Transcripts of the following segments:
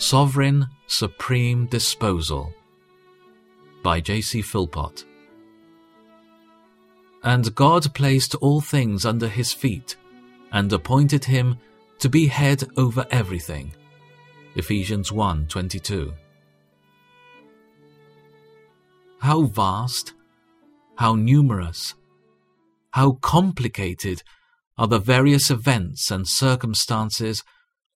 Sovereign Supreme Disposal by J.C. Philpot. And God placed all things under his feet, and appointed him to be head over everything. Ephesians 1:22. How vast, how numerous, how complicated are the various events and circumstances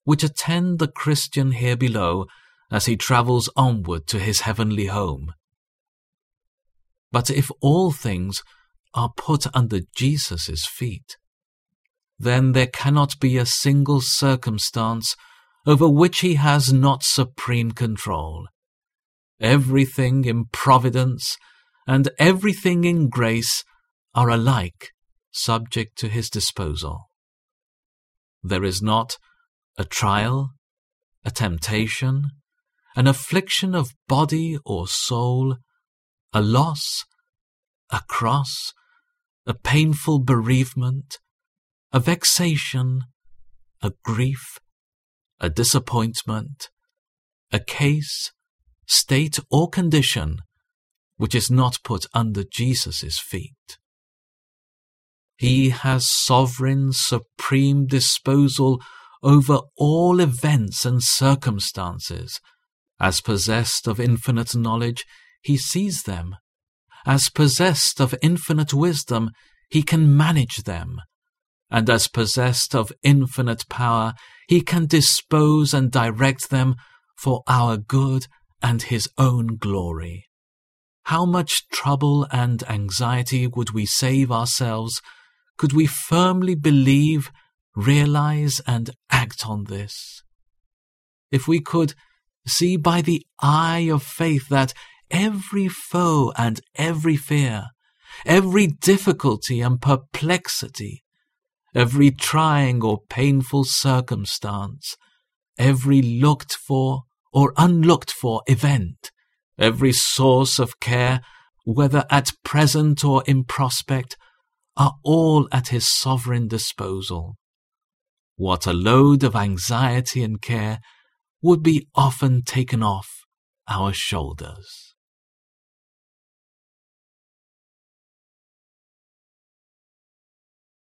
which attend the Christian here below as he travels onward to his heavenly home. But if all things are put under Jesus' feet, then there cannot be a single circumstance over which he has not supreme control. Everything in providence and everything in grace are alike subject to his disposal. There is not a trial, a temptation, an affliction of body or soul, a loss, a cross, a painful bereavement, a vexation, a grief, a disappointment, a case, state, or condition which is not put under Jesus' feet. He has sovereign, supreme disposal over all events and circumstances. As possessed of infinite knowledge, he sees them. As possessed of infinite wisdom, he can manage them. And as possessed of infinite power, he can dispose and direct them for our good and his own glory. How much trouble and anxiety would we save ourselves could we firmly believe, realize, and act on this? If we could see by the eye of faith that every foe and every fear, every difficulty and perplexity, every trying or painful circumstance, every looked for or unlooked for event, every source of care, whether at present or in prospect, are all at his sovereign disposal. What a load of anxiety and care would be often taken off our shoulders.